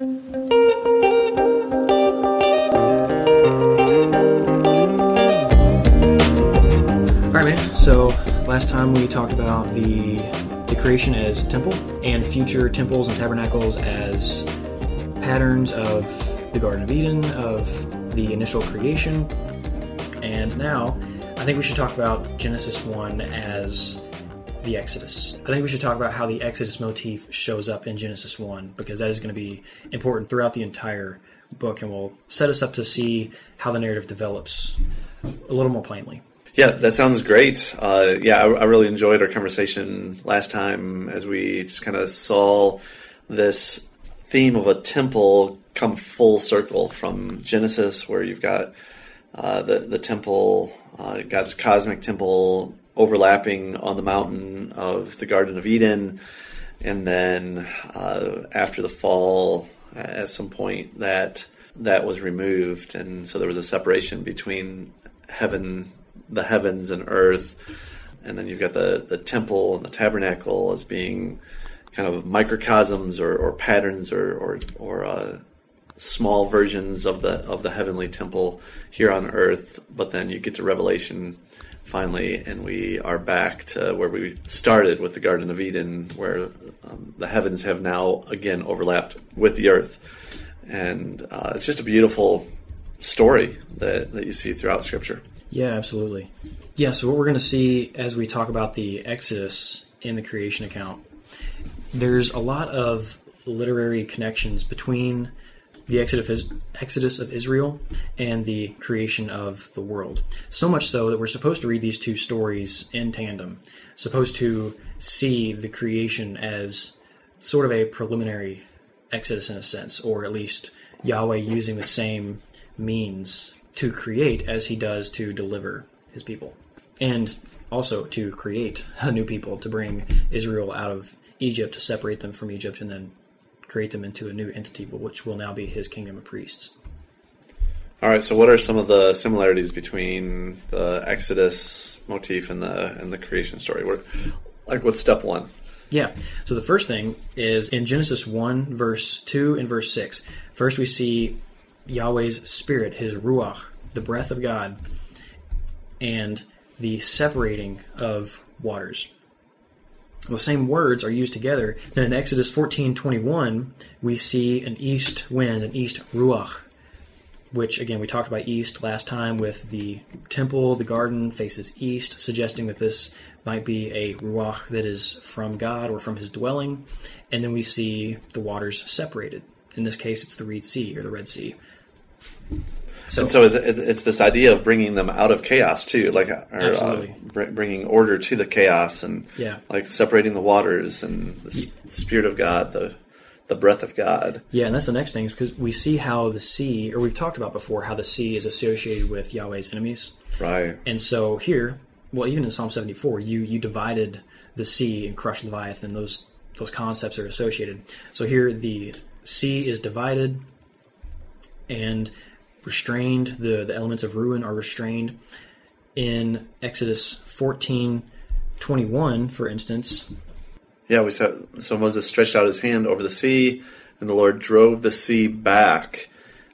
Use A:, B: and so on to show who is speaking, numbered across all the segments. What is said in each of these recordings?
A: All right, man. So last time we talked about the the creation as temple and future temples and tabernacles as patterns of the Garden of Eden, of the initial creation, and now I think we should talk about Genesis one as the Exodus. I think we should talk about how the Exodus motif shows up in Genesis 1 because that is going to be important throughout the entire book and will set us up to see how the narrative develops a little more plainly.
B: Yeah, that sounds great. Uh, yeah, I, I, really enjoyed our conversation last time as we just kind of saw this theme of a temple come full circle from Genesis, where you've got uh, the the temple, uh, God's cosmic temple overlapping on the mountain of the Garden of Eden, and then uh, after the fall, at some point that that was removed, and so there was a separation between heaven, the heavens, and earth, and then you've got the the temple and the tabernacle as being kind of microcosms or, or patterns or or, or uh, small versions of the of the heavenly temple here on earth. But then you get to Revelation finally, and we are back to where we started with the Garden of Eden, where um, the heavens have now again overlapped with the earth. And uh, it's just a beautiful story that, that you see throughout Scripture.
A: Yeah, absolutely. Yeah, so what we're going to see as we talk about the Exodus in the creation account, there's a lot of literary connections between the Exodus of Israel and the creation of the world. So much so that we're supposed to read these two stories in tandem, supposed to see the creation as sort of a preliminary Exodus in a sense, or at least Yahweh using the same means to create as he does to deliver his people. And also to create a new people, to bring Israel out of Egypt, to separate them from Egypt, and then create them into a new entity, which will now be his kingdom of priests.
B: All right. So, what are some of the similarities between the Exodus motif and the and the creation story? What, like, what's step one?
A: Yeah. So the first thing is in Genesis one, verse two and verse six. First, we see Yahweh's spirit, His ruach, the breath of God, and the separating of waters the same words are used together. Then in Exodus 14:21, we see an east wind, an east ruach, which again we talked about east last time with the temple, the garden faces east, suggesting that this might be a ruach that is from God or from his dwelling. And then we see the waters separated. In this case, it's the Reed Sea or the Red Sea.
B: So, and so it's, it's, this idea of bringing them out of chaos too, like or, uh, bringing order to the chaos and
A: yeah.
B: like separating the waters and the spirit of God, the the breath of God.
A: Yeah, and that's the next thing is because we see how the sea, or we've talked about before, how the sea is associated with Yahweh's enemies.
B: Right.
A: And so here, well, even in Psalm seventy four, you you divided the sea and crushed Leviathan. Those those concepts are associated. So here, the sea is divided, and restrained. The, the elements of ruin are restrained. In Exodus 14 21, for instance.
B: Yeah, we saw so Moses stretched out his hand over the sea, and the Lord drove the sea back,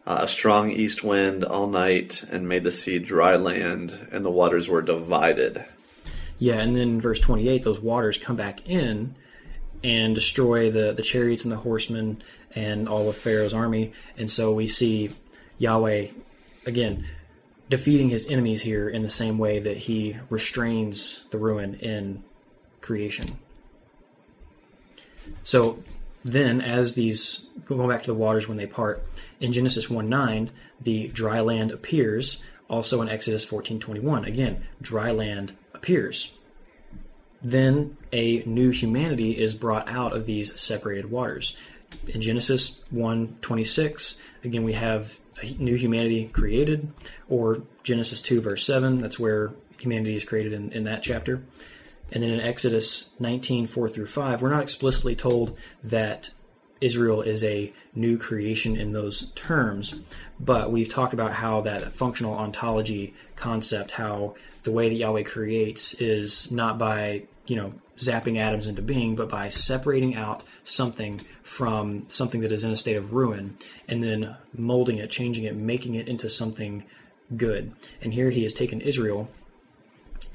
B: uh, a strong east wind all night, and made the sea dry land, and the waters were divided.
A: Yeah, and then verse 28, those waters come back in and destroy the, the chariots and the horsemen and all of Pharaoh's army. And so we see Yahweh, again, defeating his enemies here in the same way that he restrains the ruin in creation. So then, as these, going back to the waters when they part, in Genesis 1 9, the dry land appears. Also in Exodus 14 21, again, dry land appears. Then a new humanity is brought out of these separated waters. In Genesis 1 26, again, we have new humanity created, or Genesis 2, verse 7, that's where humanity is created in, in that chapter. And then in Exodus 19, 4 through 5, we're not explicitly told that Israel is a new creation in those terms, but we've talked about how that functional ontology concept, how the way that Yahweh creates is not by you know, zapping atoms into being, but by separating out something from something that is in a state of ruin and then molding it, changing it, making it into something good. And here he has taken Israel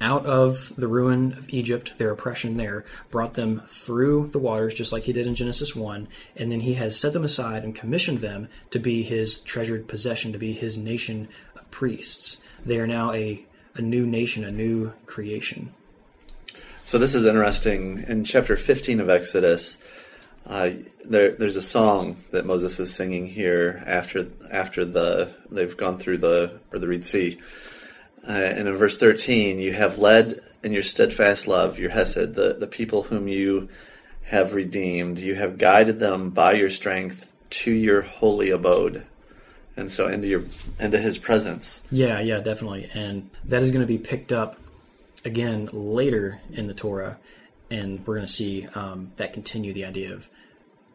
A: out of the ruin of Egypt, their oppression there, brought them through the waters, just like he did in Genesis 1, and then he has set them aside and commissioned them to be his treasured possession, to be his nation of priests. They are now a, a new nation, a new creation.
B: So this is interesting. In chapter 15 of Exodus, uh, there, there's a song that Moses is singing here after after the they've gone through the or the Red Sea. Uh, and in verse 13, you have led in your steadfast love, your Hesed, the, the people whom you have redeemed. You have guided them by your strength to your holy abode. And so into your into his presence.
A: Yeah, yeah, definitely. And that is going to be picked up again later in the Torah. And we're going to see um, that continue the idea of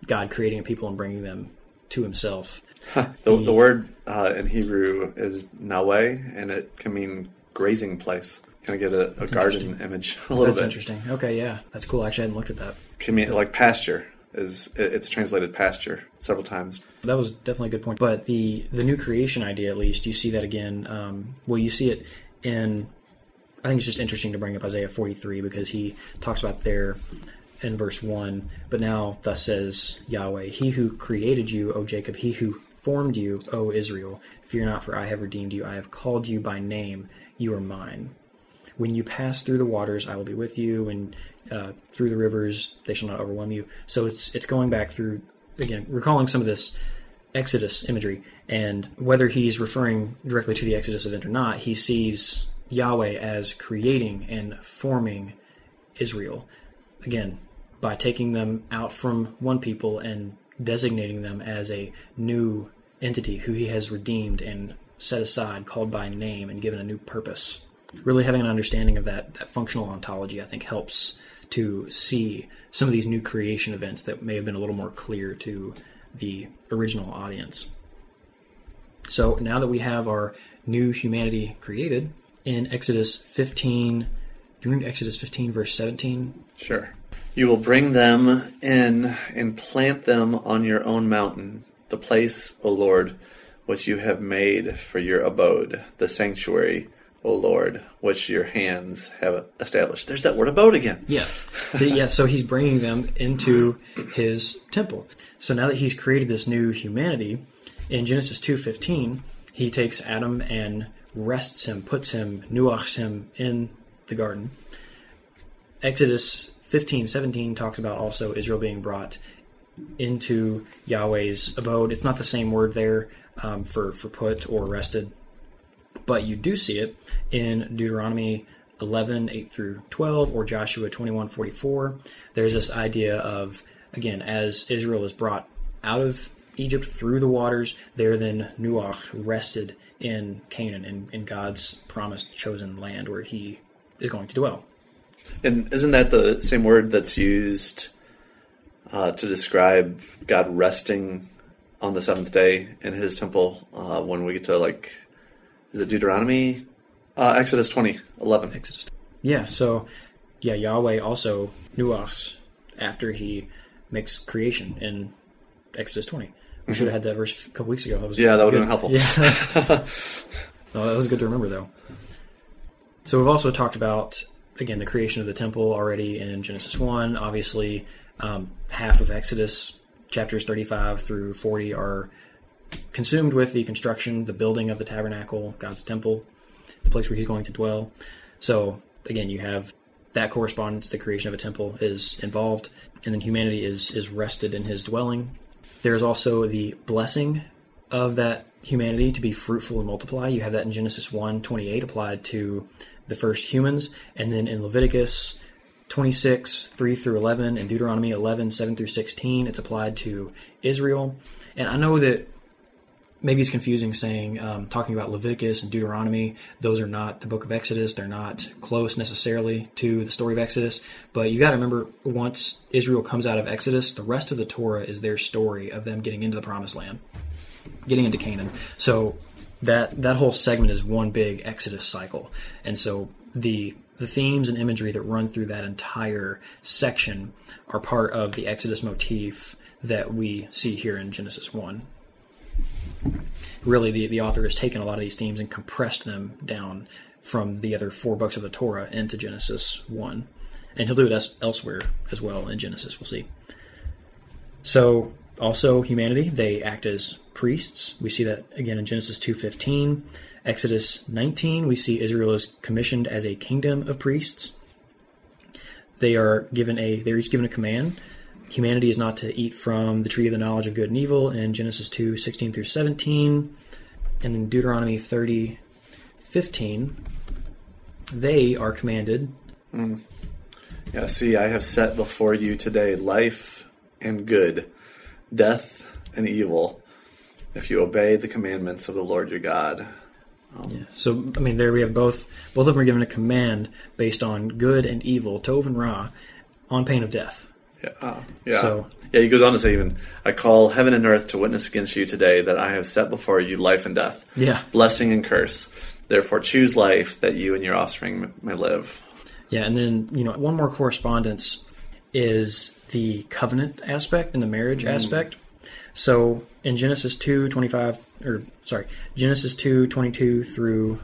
A: God creating a people and bringing them to himself.
B: the, the word uh, in Hebrew is naweh, and it can mean grazing place. Kind of get a, a garden image a little bit.
A: That's
B: bit.
A: interesting. Okay, yeah, that's cool. Actually, I hadn't looked at that.
B: Can mean like pasture is it's translated pasture several times.
A: That was definitely a good point. But the the new creation idea, at least, you see that again. Um, well, you see it in. I think it's just interesting to bring up Isaiah 43 because he talks about there in verse 1. But now, thus says Yahweh, He who created you, O Jacob, He who formed you, O Israel, fear not, for I have redeemed you. I have called you by name. You are mine. When you pass through the waters, I will be with you, and uh, through the rivers, they shall not overwhelm you. So it's it's going back through again, recalling some of this Exodus imagery, and whether he's referring directly to the Exodus event or not, he sees Yahweh as creating and forming Israel. Again, by taking them out from one people and designating them as a new entity who he has redeemed and set aside, called by name, and given a new purpose. Really having an understanding of that, that functional ontology, I think, helps to see some of these new creation events that may have been a little more clear to the original audience. So now that we have our new humanity created in Exodus 15, do you read Exodus 15, verse 17?
B: Sure. You will bring them in and plant them on your own mountain, the place, O Lord, which you have made for your abode, the sanctuary, O Lord, which your hands have established. There's that word abode again.
A: Yeah. So, yeah, so he's bringing them into his temple. So now that he's created this new humanity, in Genesis 2:15, he takes Adam and rests him, puts him, nuachs him in the garden. Exodus 15:17 talks about also Israel being brought into Yahweh's abode. It's not the same word there um, for for put or rested, but you do see it in Deuteronomy 11 8 through 12 or Joshua 21 44. There's this idea of again as Israel is brought out of Egypt through the waters, there then Nuach rested in Canaan in, in God's promised chosen land where he is going to dwell.
B: And isn't that the same word that's used uh, to describe God resting on the seventh day in His temple uh, when we get to like, is it Deuteronomy? Uh, Exodus twenty eleven.
A: Exodus. Yeah, so yeah, Yahweh also nuachs after he makes creation in Exodus 20. We should have had that verse a couple weeks ago. That was
B: Yeah, that would have been helpful.
A: Yeah. no, that was good to remember, though. So we've also talked about again the creation of the temple already in Genesis 1. Obviously, um, half of Exodus chapters 35 through 40 are consumed with the construction, the building of the tabernacle, God's temple, the place where He's going to dwell. So again, you have that correspondence. The creation of a temple is involved, and then humanity is is rested in His dwelling. There is also the blessing of that humanity to be fruitful and multiply. You have that in Genesis 1 28 applied to the first humans, and then in Leviticus 26 3 through 11 and Deuteronomy 11 7 through 16, it's applied to Israel. And I know that maybe it's confusing saying um, talking about Leviticus and Deuteronomy. Those are not the book of Exodus. They're not close necessarily to the story of Exodus. But you got to remember, once Israel comes out of Exodus, the rest of the Torah is their story of them getting into the Promised Land, getting into Canaan. So that that whole segment is one big Exodus cycle, and so the the themes and imagery that run through that entire section are part of the Exodus motif that we see here in Genesis 1. Really, the, the author has taken a lot of these themes and compressed them down from the other four books of the Torah into Genesis 1. And he'll do it elsewhere as well in Genesis, we'll see. So, also humanity, they act as priests. We see that again in Genesis 2:15. Exodus 19, we see Israel is commissioned as a kingdom of priests. They are given a they're each given a command. Humanity is not to eat from the tree of the knowledge of good and evil in Genesis 2, 16 through 17. And then Deuteronomy 30, 15, they are commanded.
B: Mm. Yeah, see, I have set before you today life and good, death and evil, if you obey the commandments of the Lord your God.
A: Um, yeah. So I mean, there we have both. Both of them are given a command based on good and evil, Tov and Ra, on pain of death.
B: Yeah. Uh, yeah. So, yeah. He goes on to say, even I call heaven and earth to witness against you today that I have set before you life and death,
A: yeah,
B: blessing and curse. Therefore, choose life that you and your offspring may live.
A: Yeah, and then you know one more correspondence is the covenant aspect and the marriage mm. aspect. So in Genesis two twenty five or sorry, Genesis 2, 22 through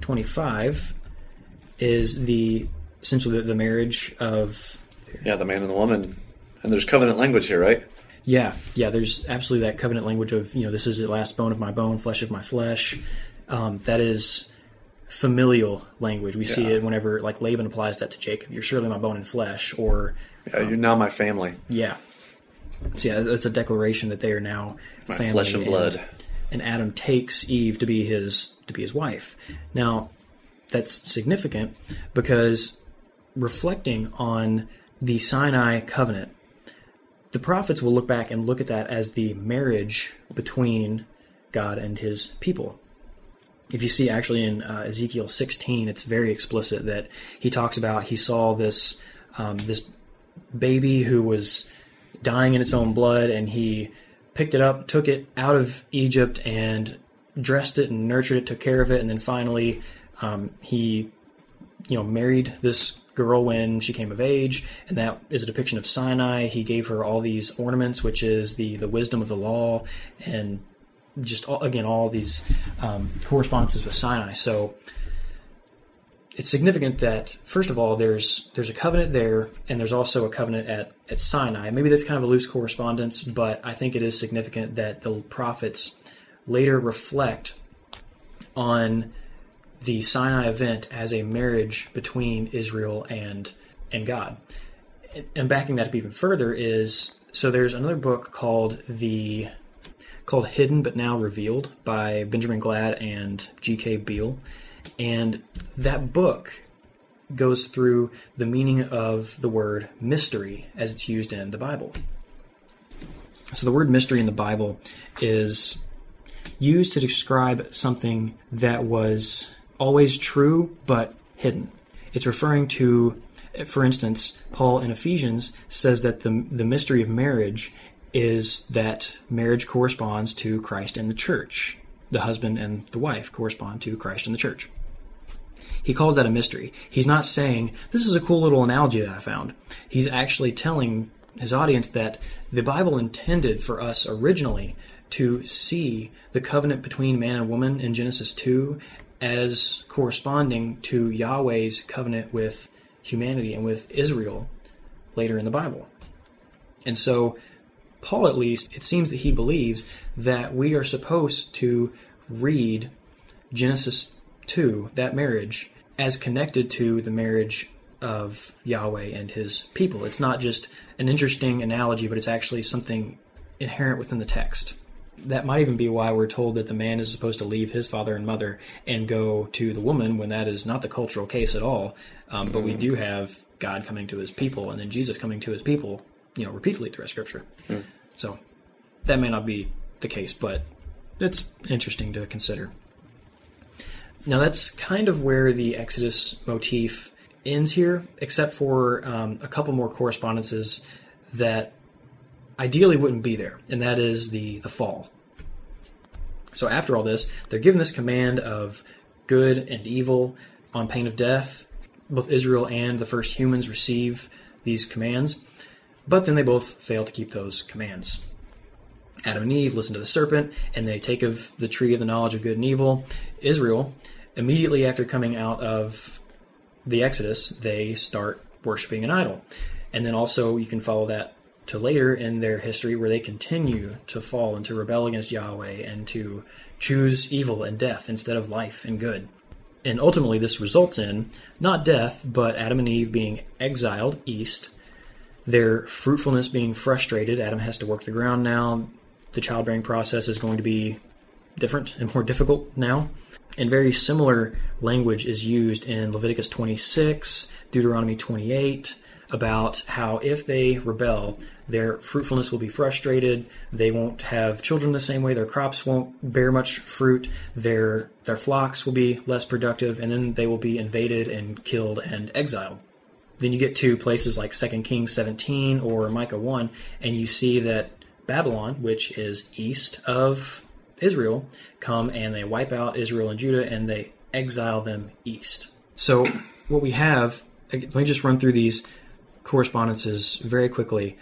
A: 25 is the essentially the, the marriage of
B: yeah the man and the woman. And there's covenant language here right?
A: Yeah yeah there's absolutely that covenant language of you know this is the last bone of my bone flesh of my flesh. Um, that is familial language. We yeah. see it whenever like laban applies that to jacob. You're surely my bone and flesh or
B: yeah, you're now my family.
A: Yeah. So yeah that's a declaration that they are now
B: my flesh and blood.
A: And, and Adam takes Eve to be his to be his wife. Now, that's significant because reflecting on the Sinai covenant, the prophets will look back and look at that as the marriage between God and his people. If you see actually in uh, Ezekiel 16, it's very explicit that he talks about he saw this um, this baby who was dying in its own blood, and he picked it up, took it out of Egypt, and dressed it and nurtured it, took care of it, and then finally um, he, you know, married this girl when she came of age, and that is a depiction of Sinai. He gave her all these ornaments, which is the the wisdom of the law, and just all, again all these um, correspondences with Sinai. So it's significant that first of all there's there's a covenant there and there's also a covenant at, at Sinai. Maybe that's kind of a loose correspondence, but I think it is significant that the prophets later reflect on the Sinai event as a marriage between Israel and and God. And backing that up even further is so there's another book called the called Hidden but Now Revealed by Benjamin Gladd and G.K. Beale and that book goes through the meaning of the word mystery as it's used in the Bible. So the word mystery in the Bible is used to describe something that was always true but hidden. It's referring to, for instance, Paul in Ephesians says that the, the mystery of marriage is that marriage corresponds to Christ and the church. The husband and the wife correspond to Christ and the church. He calls that a mystery. He's not saying, this is a cool little analogy that I found. He's actually telling his audience that the Bible intended for us originally to see the covenant between man and woman in Genesis 2 as corresponding to Yahweh's covenant with humanity and with Israel later in the Bible. And so, Paul, at least, it seems that he believes that we are supposed to read Genesis 2, that marriage, as connected to the marriage of Yahweh and his people. It's not just an interesting analogy, but it's actually something inherent within the text. That might even be why we're told that the man is supposed to leave his father and mother and go to the woman when that is not the cultural case at all. Um, but we do have God coming to his people and then Jesus coming to his people, you know, repeatedly throughout Scripture. Mm. So that may not be the case, but it's interesting to consider. Now that's kind of where the Exodus motif ends here, except for um, a couple more correspondences that ideally wouldn't be there, and that is the the fall. So after all this, they're given this command of good and evil on pain of death. both Israel and the first humans receive these commands, but then they both fail to keep those commands. Adam and Eve listen to the serpent, and they take of the tree of the knowledge of good and evil. Israel, immediately after coming out of the Exodus, they start worshiping an idol. And then also, you can follow that to later in their history where they continue to fall and to rebel against Yahweh and to choose evil and death instead of life and good. And ultimately, this results in not death, but Adam and Eve being exiled east, their fruitfulness being frustrated. Adam has to work the ground now. The childbearing process is going to be different and more difficult now. And very similar language is used in Leviticus 26, Deuteronomy 28, about how if they rebel, their fruitfulness will be frustrated. They won't have children the same way. Their crops won't bear much fruit. Their their flocks will be less productive, and then they will be invaded and killed and exiled. Then you get to places like 2 Kings 17 or Micah 1, and you see that Babylon, which is east of Israel, come and they wipe out Israel and Judah and they exile them east. So what we have, let me just run through these correspondences very quickly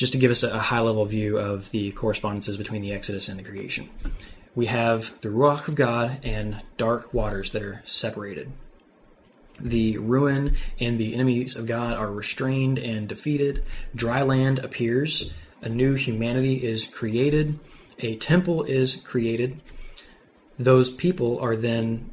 A: just to give us a, high level view of the correspondences between the Exodus and the creation. We have the Ruach of God and dark waters that are separated. The ruin and the enemies of God are restrained and defeated. Dry land appears. A new humanity is created. A temple is created. Those people are then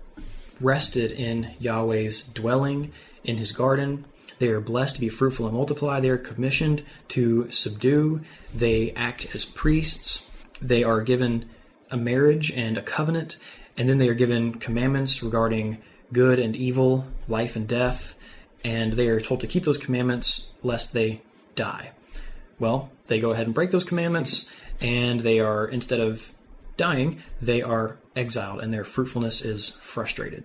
A: rested in Yahweh's dwelling, in his garden. They are blessed to be fruitful and multiply. They are commissioned to subdue. They act as priests. They are given a marriage and a covenant. And then they are given commandments regarding good and evil, life and death. And they are told to keep those commandments lest they die. Well, they go ahead and break those commandments, and they are, instead of dying, they are exiled, and their fruitfulness is frustrated.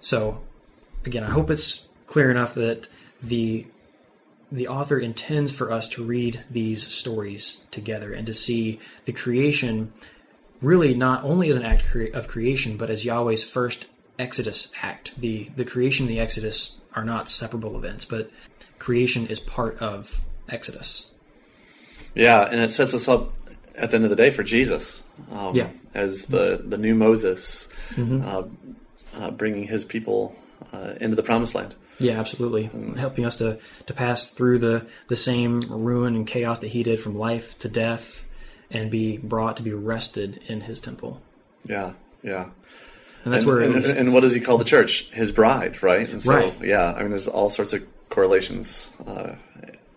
A: So, again, I hope it's clear enough that the the author intends for us to read these stories together and to see the creation really not only as an act of creation, but as Yahweh's first Exodus act. The the creation and the Exodus are not separable events, but creation is part of Exodus.
B: Yeah, and it sets us up at the end of the day for Jesus. Um,
A: yeah.
B: as the the new Moses, mm-hmm. uh, uh, bringing his people uh, into the promised land.
A: Yeah, absolutely. Helping us to, to pass through the, the same ruin and chaos that he did from life to death and be brought to be rested in his temple.
B: Yeah, yeah.
A: And that's
B: and,
A: where.
B: And,
A: least,
B: and, what does he call the church? His bride, right? And so,
A: right.
B: yeah, I mean, there's all sorts of correlations uh,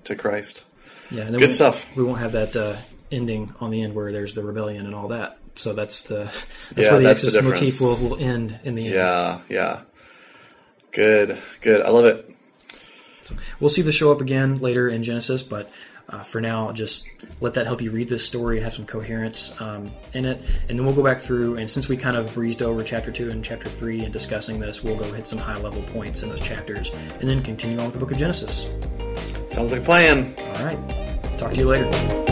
B: to Christ.
A: Yeah,
B: good stuff.
A: We won't have that uh, ending on the end where there's the rebellion and all that. So that's the that's
B: yeah,
A: where the
B: that's
A: Exodus
B: the
A: motif will, will end in the end.
B: Yeah, yeah. Good, good. I love it.
A: So we'll see the show up again later in Genesis, but uh, for now, just let that help you read this story and have some coherence um, in it. And then we'll go back through, and since we kind of breezed over chapter 2 and chapter 3 and discussing this, we'll go hit some high level points in those chapters and then continue on with the book of Genesis.
B: Sounds like a plan.
A: All right. Talk to you later.